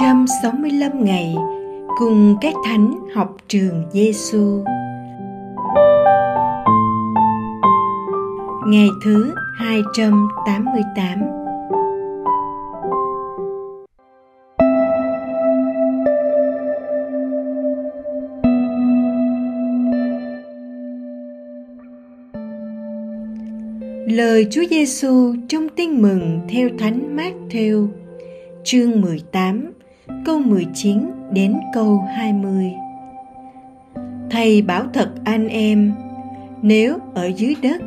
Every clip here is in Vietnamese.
365 ngày cùng các thánh học trường Giêsu. Ngày thứ 288 Lời Chúa Giêsu trong Tin mừng theo Thánh Mát-theo, chương 18, câu 19 đến câu 20. Thầy bảo thật anh em, nếu ở dưới đất,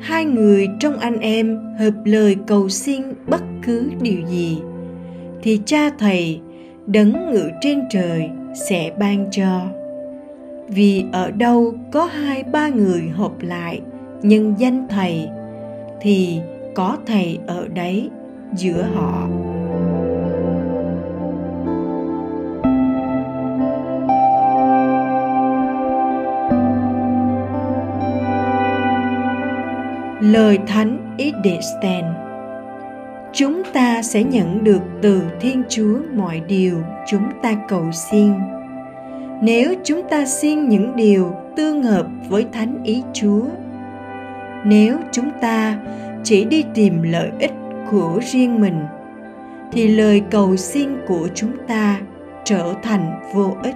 hai người trong anh em hợp lời cầu xin bất cứ điều gì, thì cha thầy đấng ngự trên trời sẽ ban cho. Vì ở đâu có hai ba người hợp lại nhân danh thầy thì có thầy ở đấy giữa họ lời thánh Idestein chúng ta sẽ nhận được từ Thiên Chúa mọi điều chúng ta cầu xin. Nếu chúng ta xin những điều tương hợp với thánh ý Chúa, nếu chúng ta chỉ đi tìm lợi ích của riêng mình, thì lời cầu xin của chúng ta trở thành vô ích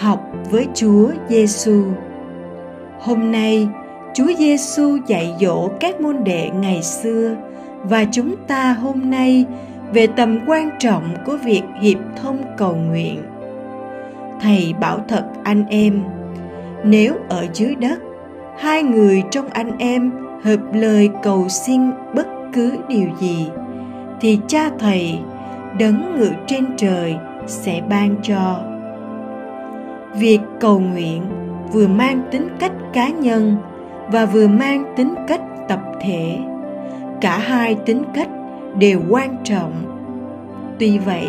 học với Chúa Giêsu. Hôm nay, Chúa Giêsu dạy dỗ các môn đệ ngày xưa và chúng ta hôm nay về tầm quan trọng của việc hiệp thông cầu nguyện thầy bảo thật anh em nếu ở dưới đất hai người trong anh em hợp lời cầu xin bất cứ điều gì thì cha thầy đấng ngự trên trời sẽ ban cho việc cầu nguyện vừa mang tính cách cá nhân và vừa mang tính cách tập thể. Cả hai tính cách đều quan trọng. Tuy vậy,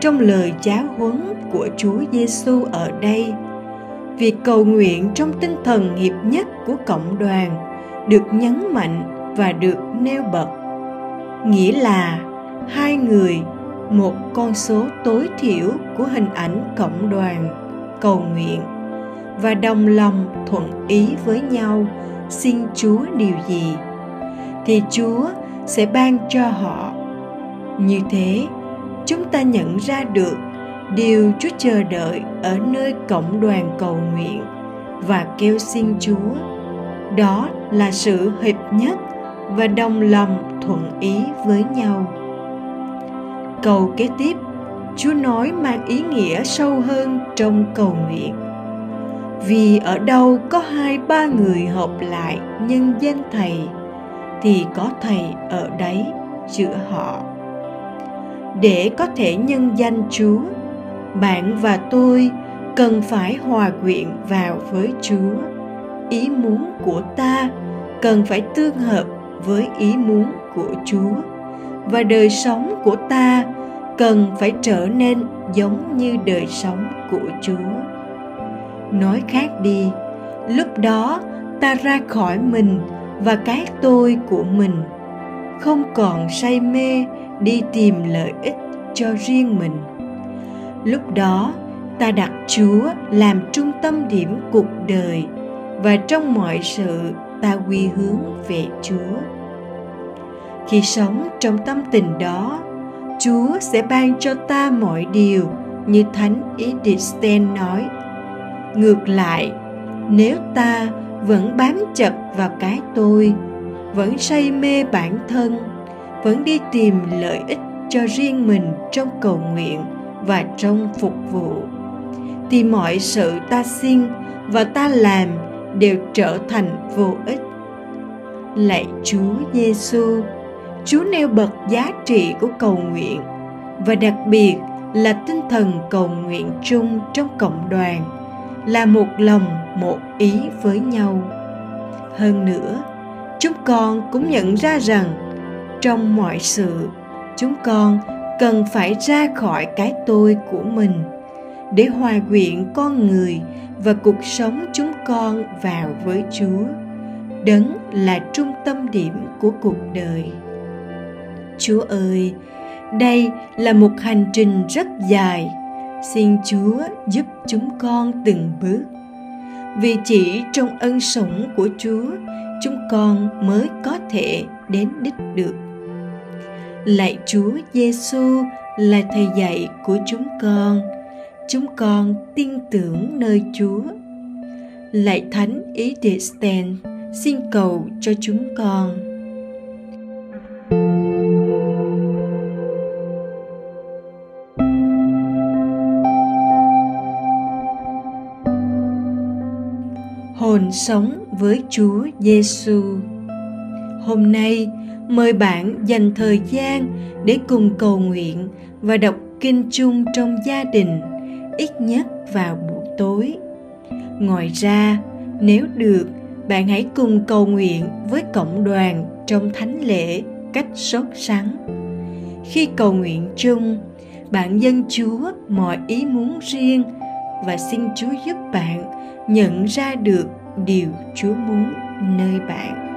trong lời giáo huấn của Chúa Giêsu ở đây, việc cầu nguyện trong tinh thần hiệp nhất của cộng đoàn được nhấn mạnh và được nêu bật. Nghĩa là hai người, một con số tối thiểu của hình ảnh cộng đoàn cầu nguyện và đồng lòng thuận ý với nhau xin chúa điều gì, thì chúa sẽ ban cho họ. Như thế, chúng ta nhận ra được điều chúa chờ đợi ở nơi cộng đoàn cầu nguyện và kêu xin chúa. Đó là sự hiệp nhất và đồng lòng thuận ý với nhau. Câu kế tiếp chúa nói mang ý nghĩa sâu hơn trong cầu nguyện. Vì ở đâu có hai ba người hợp lại nhân danh thầy, thì có thầy ở đấy giữa họ. Để có thể nhân danh chúa, bạn và tôi cần phải hòa quyện vào với chúa. Ý muốn của ta cần phải tương hợp với ý muốn của chúa, và đời sống của ta cần phải trở nên giống như đời sống của chúa. Nói khác đi, lúc đó ta ra khỏi mình và cái tôi của mình không còn say mê đi tìm lợi ích cho riêng mình. Lúc đó, ta đặt chúa làm trung tâm điểm cuộc đời và trong mọi sự, ta quy hướng về chúa. Khi sống trong tâm tình đó chúa sẽ ban cho ta mọi điều, như thánh Edithstein nói. Ngược lại, nếu ta vẫn bám chặt vào cái tôi, vẫn say mê bản thân, vẫn đi tìm lợi ích cho riêng mình trong cầu nguyện và trong phục vụ, thì mọi sự ta xin và ta làm đều trở thành vô ích. Lạy chúa giêsu chúa nêu bật giá trị của cầu nguyện, và đặc biệt là tinh thần cầu nguyện chung trong cộng đoàn là một lòng một ý với nhau hơn nữa, chúng con cũng nhận ra rằng trong mọi sự, chúng con cần phải ra khỏi cái tôi của mình để hòa quyện con người và cuộc sống chúng con vào với Chúa. Đấng là trung tâm điểm của cuộc đời. Chúa ơi, đây là một hành trình rất dài. Xin Chúa giúp chúng con từng bước. Vì chỉ trong ân sủng của Chúa, chúng con mới có thể đến đích được. Lạy Chúa Giêsu là thầy dạy của chúng con chúng con tin tưởng nơi Chúa. Lạy Thánh Ý Địa Sten, xin cầu cho chúng con. Hồn sống với Chúa Giêsu. Hôm nay, mời bạn dành thời gian để cùng cầu nguyện và đọc kinh chung trong gia đình ít nhất vào buổi tối ngoài ra nếu được bạn hãy cùng cầu nguyện với cộng đoàn trong thánh lễ cách sốt sắng khi cầu nguyện chung bạn dân chúa mọi ý muốn riêng và xin chúa giúp bạn nhận ra được điều chúa muốn nơi bạn.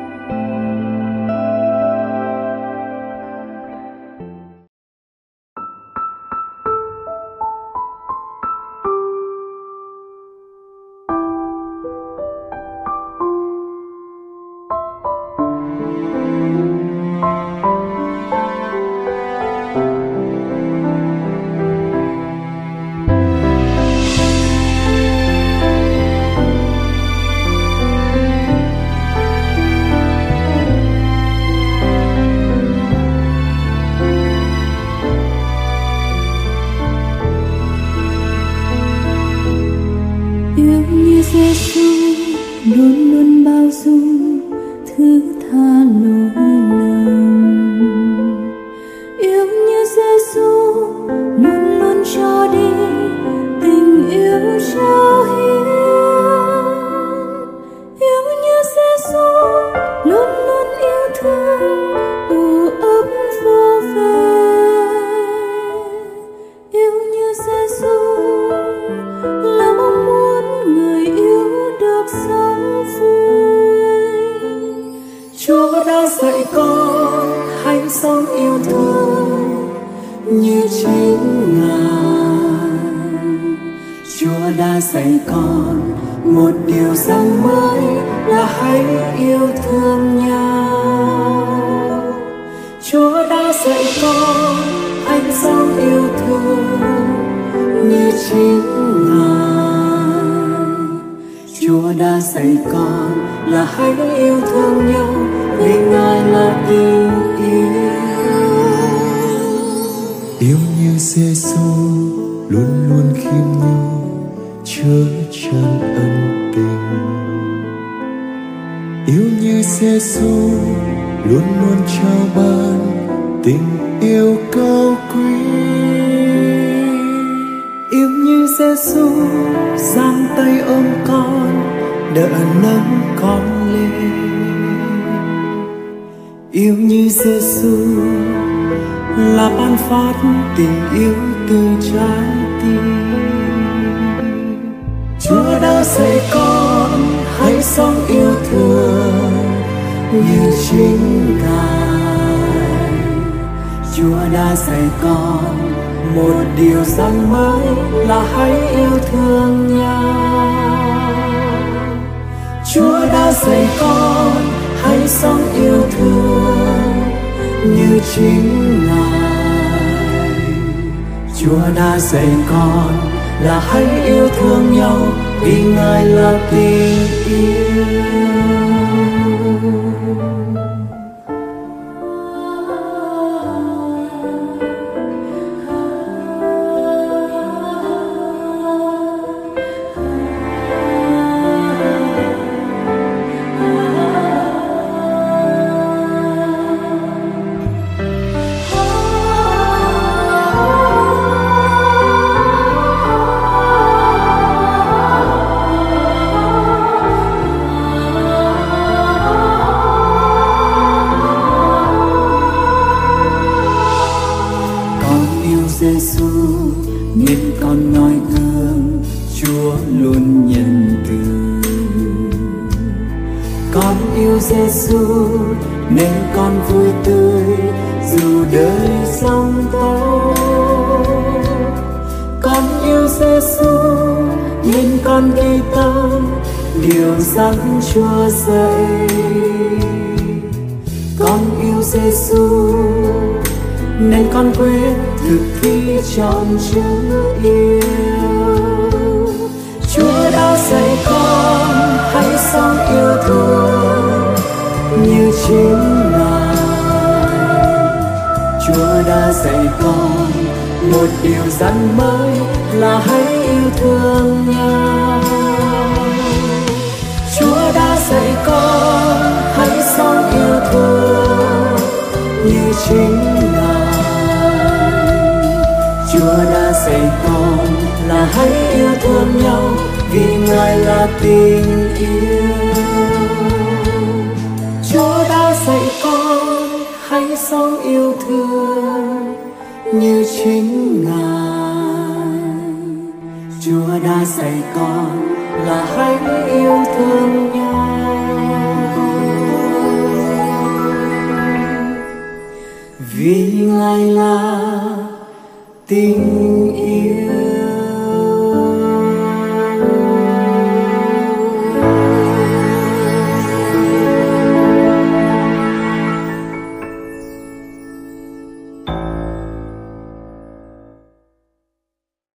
Dạy con một điều rằng mới là hãy yêu thương nhau. Chúa đã dạy con anh sống yêu thương. Như chính ngài, chúa đã dạy con là hãy yêu thương nhau. Vì ngài là tình yêu yêu như giêsu luôn luôn khiêm nhường, chứa chan ân tình. Yêu như Giêsu luôn luôn trao ban tình yêu cao quý. Yêu như Giêsu giang tay ôm con, đỡ nâng con lên. Yêu như Giêsu là ban phát tình yêu từ trái tim Chúa đã dạy con hãy sống yêu thương như chính Ngài. Chúa đã dạy con một điều rằng mới là hãy yêu thương nhau. Chúa đã dạy con hãy sống yêu thương như chính Chúa đã dạy con là hãy yêu thương nhau vì ngài là tình yêu. Giêsu nên con nói gương Chúa luôn nhân từ. Con yêu Giêsu nên con vui tươi, dù đời sóng tố con yêu Giêsu nên con ghi tâm, điều dặn Chúa dạy. Con yêu Giêsu nên con quên thực thi trọn chữ yêu. Chúa đã dạy con hãy sống yêu thương như chính Ngài. Chúa đã dạy con một điều răn mới là hãy yêu thương nhau Chúa đã dạy con hãy sống yêu thương như chính Chúa con là hãy yêu thương nhau vì Ngài là tình yêu. Chúa đã dạy con, hãy sống yêu thương như chính Ngài. Chúa đã dạy con là hãy yêu thương nhau. Vì Ngài là tình yêu